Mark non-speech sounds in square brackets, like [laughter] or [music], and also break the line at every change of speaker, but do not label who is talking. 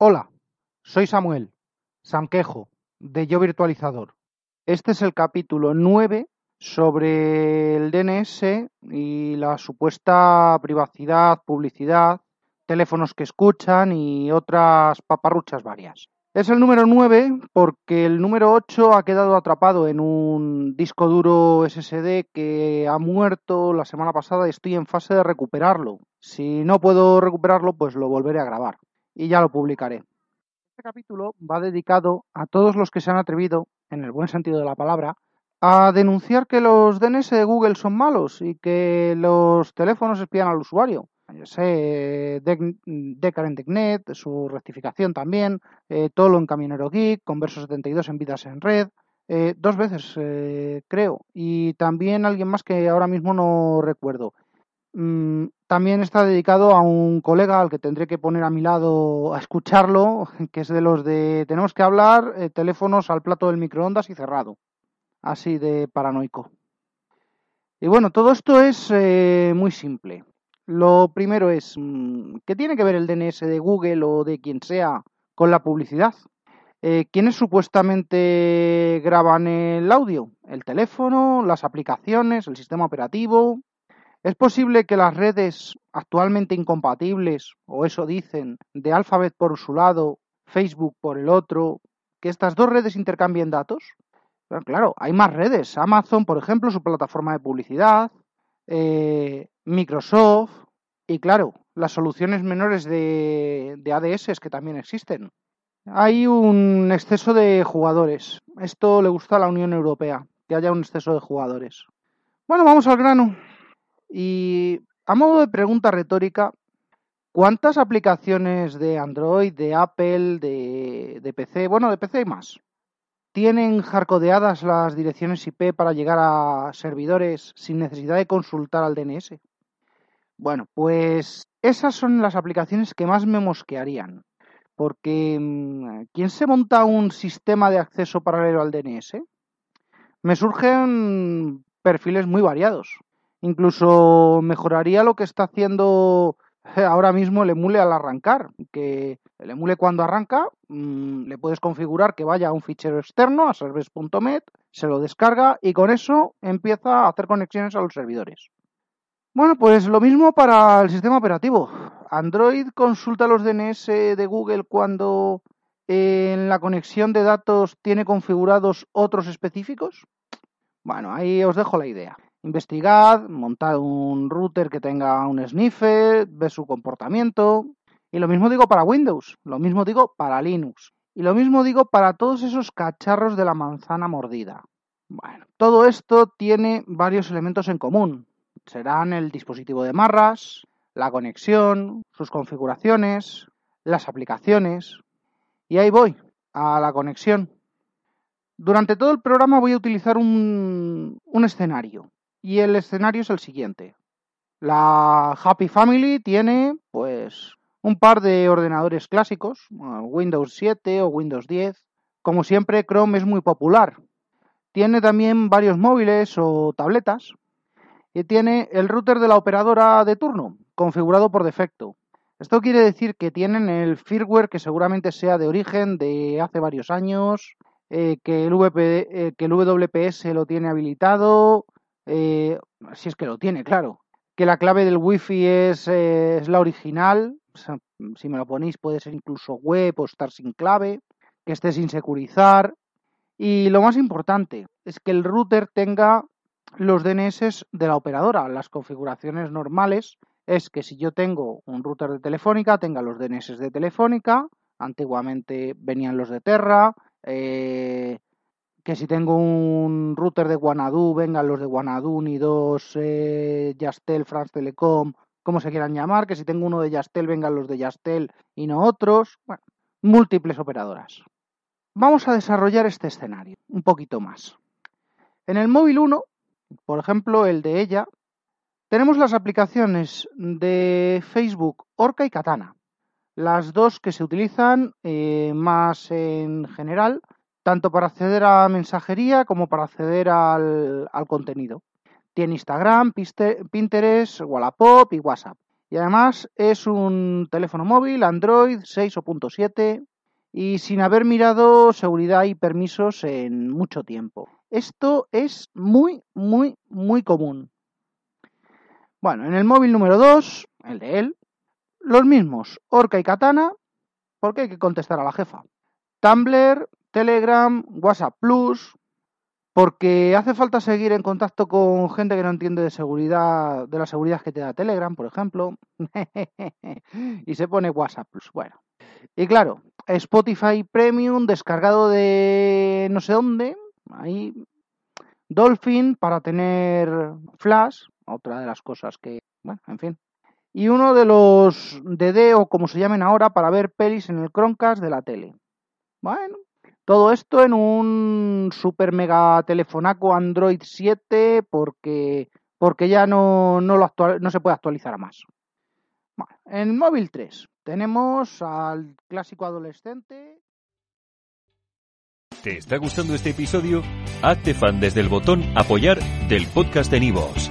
Hola, soy Samuel Sanquejo de Yo Virtualizador. Este es el capítulo 9 sobre el DNS y la supuesta privacidad, publicidad, teléfonos que escuchan y otras paparruchas varias. Es el número 9 porque el número 8 ha quedado atrapado en un disco duro SSD que ha muerto la semana pasada y estoy en fase de recuperarlo. Si no puedo recuperarlo, pues lo volveré a grabar y ya lo publicaré. Este capítulo va dedicado a todos los que se han atrevido, en el buen sentido de la palabra, a denunciar que los DNS de Google son malos y que los teléfonos espían al usuario yo sé, Decadent su rectificación también, eh, Tolo en Camionero Geek, Converso 72 en Vidas en Red, eh, dos veces eh, creo, y también alguien más que ahora mismo no recuerdo. Mm, también está dedicado a un colega al que tendré que poner a mi lado a escucharlo, [laughs] que es de los de tenemos que hablar, eh, teléfonos al plato del microondas y cerrado, así de paranoico. Y bueno, todo esto es muy simple. Lo primero es, mm, ¿qué tiene que ver el DNS de Google o de quien sea con la publicidad? Eh, ¿Quiénes supuestamente graban el audio? ¿El teléfono? ¿Las aplicaciones? ¿El sistema operativo? ¿Es posible que las redes actualmente incompatibles, o eso dicen, de Alphabet por su lado, Facebook por el otro, que estas dos redes intercambien datos? claro, hay más redes. Amazon, por ejemplo, su plataforma de publicidad, eh, Microsoft y claro, las soluciones menores de, de ADS que también existen. Hay un exceso de jugadores. Esto le gusta a la Unión Europea, que haya un exceso de jugadores. Bueno, vamos al grano. Y a modo de pregunta retórica, ¿cuántas aplicaciones de Android, de Apple, de, de PC, bueno, de PC y más, tienen hardcodeadas las direcciones IP para llegar a servidores sin necesidad de consultar al DNS? Bueno, pues esas son las aplicaciones que más me mosquearían. Porque mm, ¿quién se monta un sistema de acceso paralelo al DNS? Me surgen perfiles muy variados. Incluso mejoraría lo que está haciendo ahora mismo el emule al arrancar, que el emule cuando arranca mm, le puedes configurar que vaya a un fichero externo, a servers.met, se lo descarga y con eso empieza a hacer conexiones a los servidores. Bueno, pues lo mismo para el sistema operativo. Android consulta los DNS de Google cuando en la conexión de datos tiene configurados otros específicos. Bueno, ahí os dejo la idea. Investigad, montad un router que tenga un sniffer, ve su comportamiento. Y lo mismo digo para Windows, lo mismo digo para Linux. Y lo mismo digo para todos esos cacharros de la manzana mordida. Bueno, todo esto tiene varios elementos en común. Serán el dispositivo de marras, la conexión, sus configuraciones, las aplicaciones. Y ahí voy, a la conexión. Durante todo el programa voy a utilizar un, un escenario, y el escenario es el siguiente. La Happy Family tiene, pues, un par de ordenadores clásicos, Windows 7 o Windows 10. Como siempre, Chrome es muy popular. Tiene también varios móviles o tabletas. Y tiene el router de la operadora de turno, configurado por defecto. Esto quiere decir que tienen el firmware que seguramente sea de origen de hace varios años, eh, que, el eh, que el WPS lo tiene habilitado, eh, si es que lo tiene, claro, que la clave del wifi es, eh, es la original, si me lo ponéis puede ser incluso web o estar sin clave, que esté sin securizar, y lo más importante es que el router tenga los DNS de la operadora. Las configuraciones normales es que si yo tengo un router de Telefónica, tenga los DNS de Telefónica, antiguamente venían los de Terra, eh, que si tengo un router de Guanadu, vengan los de Guanadu, ni dos eh, Yastel, France Telecom, como se quieran llamar, que si tengo uno de Yastel, vengan los de Yastel y no otros. Bueno, múltiples operadoras. Vamos a desarrollar este escenario un poquito más. En el móvil 1, por ejemplo, el de ella, tenemos las aplicaciones de Facebook, Orca y Katana. Las dos que se utilizan eh, más en general tanto para acceder a mensajería como para acceder al, contenido. Tiene Instagram, Pinterest, Wallapop y WhatsApp. Y además es un teléfono móvil Android 6.7 y sin haber mirado seguridad y permisos en mucho tiempo. Esto es muy, muy, muy común. Bueno, en el móvil número 2, el de él, los mismos, Orca y Katana, porque hay que contestar a la jefa. Tumblr, Telegram, WhatsApp Plus, porque hace falta seguir en contacto con gente que no entiende de seguridad, de la seguridad que te da Telegram, por ejemplo, [laughs] y se pone WhatsApp Plus. Bueno, y claro, Spotify Premium descargado de no sé dónde, ahí Dolphin para tener Flash, otra de las cosas que, bueno, en fin. Y uno de los DD o como se llamen ahora para ver pelis en el Chromecast de la tele. Bueno, todo esto en un super mega telefonaco Android 7 porque, porque ya no, no, lo no se puede actualizar a más. Bueno, en móvil 3 tenemos al clásico adolescente.
¿Te está gustando este episodio? Hazte fan desde el botón apoyar del podcast de Nivos.